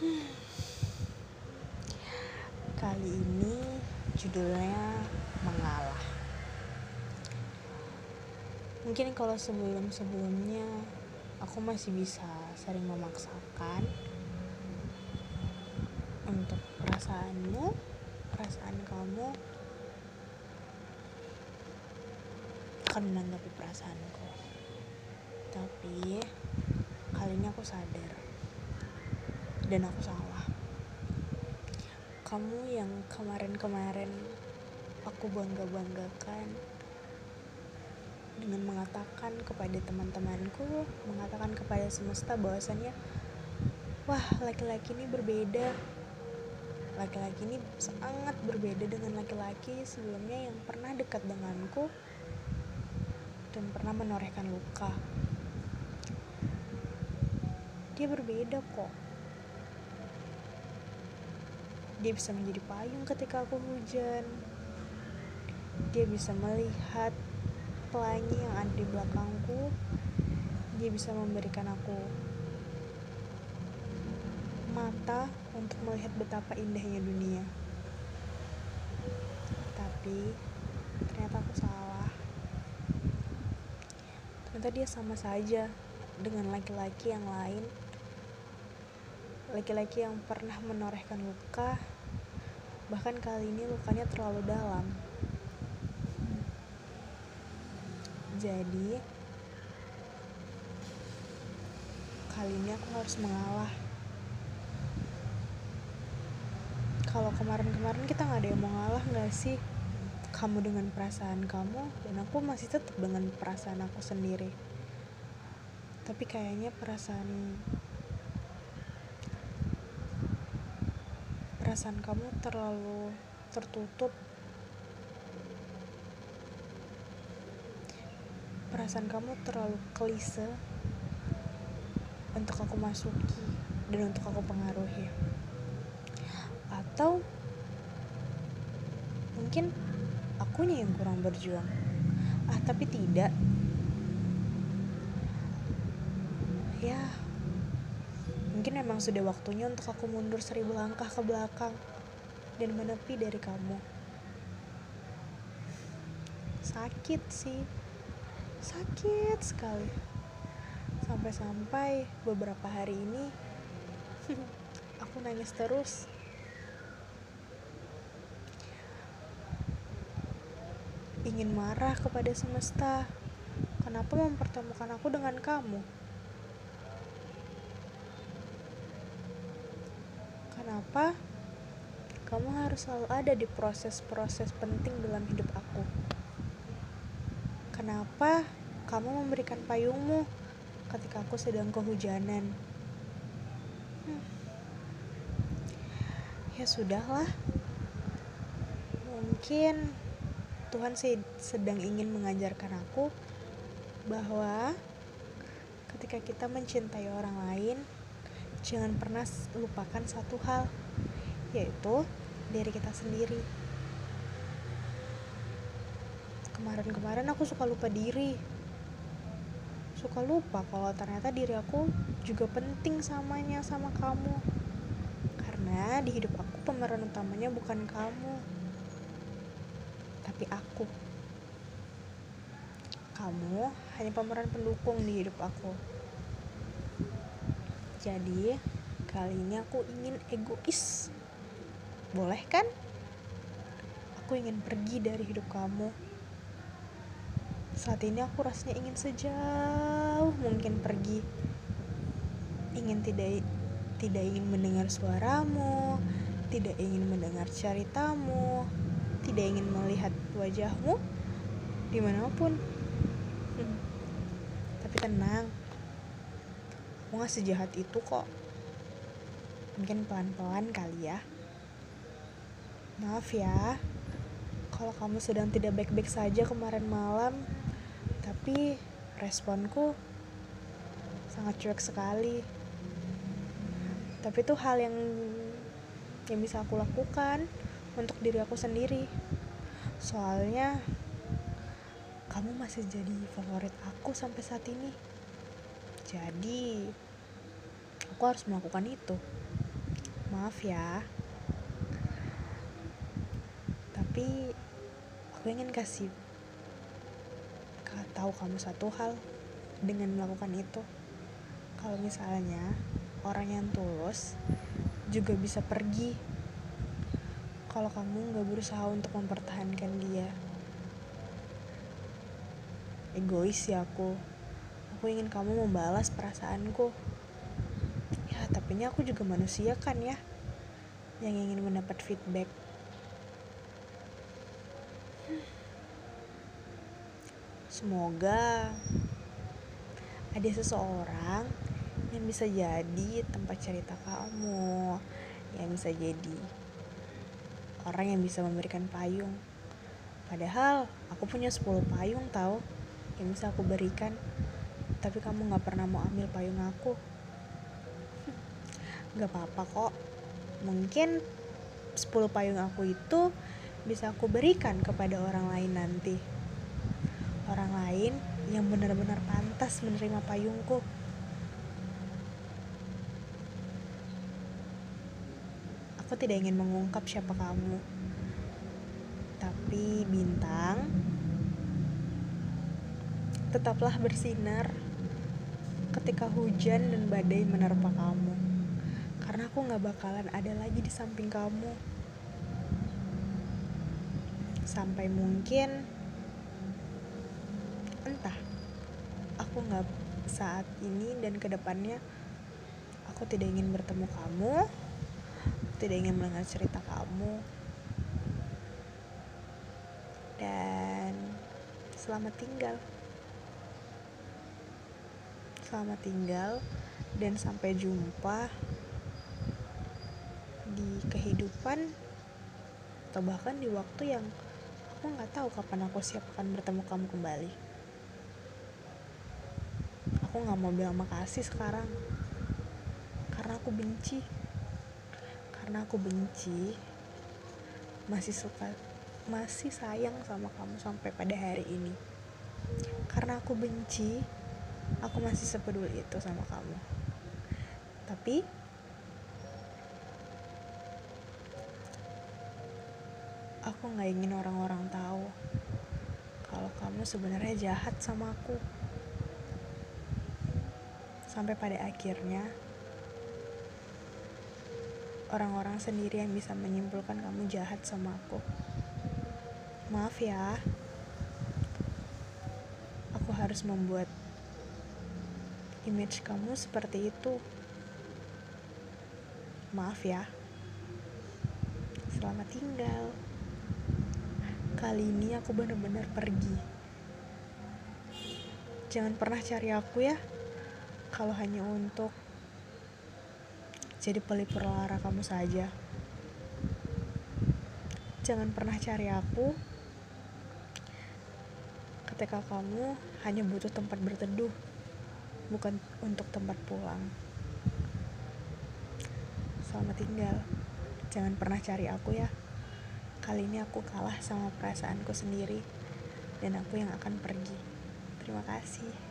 Kali ini judulnya mengalah. Mungkin kalau sebelum-sebelumnya aku masih bisa sering memaksakan untuk perasaanmu, perasaan kamu akan menanggapi perasaanku. Tapi kali ini aku sadar dan aku salah. Kamu yang kemarin-kemarin aku bangga-banggakan dengan mengatakan kepada teman-temanku, mengatakan kepada semesta bahwasannya wah, laki-laki ini berbeda. Laki-laki ini sangat berbeda dengan laki-laki sebelumnya yang pernah dekat denganku dan pernah menorehkan luka. Dia berbeda kok dia bisa menjadi payung ketika aku hujan. Dia bisa melihat pelangi yang ada di belakangku. Dia bisa memberikan aku mata untuk melihat betapa indahnya dunia. Tapi ternyata aku salah. Ternyata dia sama saja dengan laki-laki yang lain laki-laki yang pernah menorehkan luka, bahkan kali ini lukanya terlalu dalam. Jadi, kali ini aku harus mengalah. Kalau kemarin-kemarin kita nggak ada yang mau ngalah nggak sih? Kamu dengan perasaan kamu dan aku masih tetap dengan perasaan aku sendiri. Tapi kayaknya perasaan perasaan kamu terlalu tertutup? Perasaan kamu terlalu klise untuk aku masuki dan untuk aku pengaruhi. Atau mungkin akunya yang kurang berjuang. Ah tapi tidak. Ya Mungkin memang sudah waktunya untuk aku mundur seribu langkah ke belakang dan menepi dari kamu. Sakit sih, sakit sekali. Sampai-sampai beberapa hari ini aku nangis terus. Ingin marah kepada semesta. Kenapa mempertemukan aku dengan kamu? Kenapa kamu harus selalu ada di proses-proses penting dalam hidup aku? Kenapa kamu memberikan payungmu ketika aku sedang kehujanan? Hmm. Ya sudahlah. Mungkin Tuhan sedang ingin mengajarkan aku bahwa ketika kita mencintai orang lain, jangan pernah lupakan satu hal, yaitu diri kita sendiri. Kemarin-kemarin aku suka lupa diri. Suka lupa kalau ternyata diri aku juga penting samanya sama kamu. Karena di hidup aku pemeran utamanya bukan kamu, tapi aku. Kamu hanya pemeran pendukung di hidup aku. Jadi, kali ini aku ingin egois. Boleh kan? Aku ingin pergi dari hidup kamu. Saat ini aku rasanya ingin sejauh mungkin pergi. Ingin tidak tidak ingin mendengar suaramu, tidak ingin mendengar ceritamu, tidak ingin melihat wajahmu di mana pun. Hmm. Tapi tenang, aku gak sejahat itu kok. Mungkin pelan-pelan kali ya. Maaf ya. Kalau kamu sedang tidak baik-baik saja kemarin malam tapi responku sangat cuek sekali. Tapi itu hal yang yang bisa aku lakukan untuk diri aku sendiri. Soalnya kamu masih jadi favorit aku sampai saat ini jadi aku harus melakukan itu Maaf ya. Tapi aku ingin kasih tahu kamu satu hal dengan melakukan itu. Kalau misalnya orang yang tulus juga bisa pergi kalau kamu nggak berusaha untuk mempertahankan dia egois ya aku aku ingin kamu membalas perasaanku. Ya tapi aku juga manusia kan ya yang ingin mendapat feedback. Semoga ada seseorang yang bisa jadi tempat cerita kamu yang bisa jadi orang yang bisa memberikan payung. Padahal aku punya 10 payung tau yang bisa aku berikan tapi kamu gak pernah mau ambil payung aku. Gak apa-apa kok. Mungkin 10 payung aku itu bisa aku berikan kepada orang lain nanti. Orang lain yang benar-benar pantas menerima payungku. Aku tidak ingin mengungkap siapa kamu. Tapi bintang, tetaplah bersinar ketika hujan dan badai menerpa kamu. Karena aku gak bakalan ada lagi di samping kamu. Sampai mungkin, entah, aku gak saat ini dan ke depannya, aku tidak ingin bertemu kamu tidak ingin mendengar cerita kamu dan selamat tinggal selamat tinggal dan sampai jumpa di kehidupan atau bahkan di waktu yang aku nggak tahu kapan aku siap akan bertemu kamu kembali. Aku nggak mau bilang makasih sekarang. Karena aku benci. Karena aku benci masih suka masih sayang sama kamu sampai pada hari ini. Karena aku benci aku masih sepeduli itu sama kamu. Tapi aku nggak ingin orang-orang tahu kalau kamu sebenarnya jahat sama aku. Sampai pada akhirnya orang-orang sendiri yang bisa menyimpulkan kamu jahat sama aku. Maaf ya, aku harus membuat image kamu seperti itu. Maaf ya, selamat tinggal. Kali ini aku benar-benar pergi. Jangan pernah cari aku ya, kalau hanya untuk jadi pelipur lara kamu saja. Jangan pernah cari aku ketika kamu hanya butuh tempat berteduh, bukan untuk tempat pulang. Selamat tinggal. Jangan pernah cari aku ya. Kali ini aku kalah sama perasaanku sendiri dan aku yang akan pergi. Terima kasih.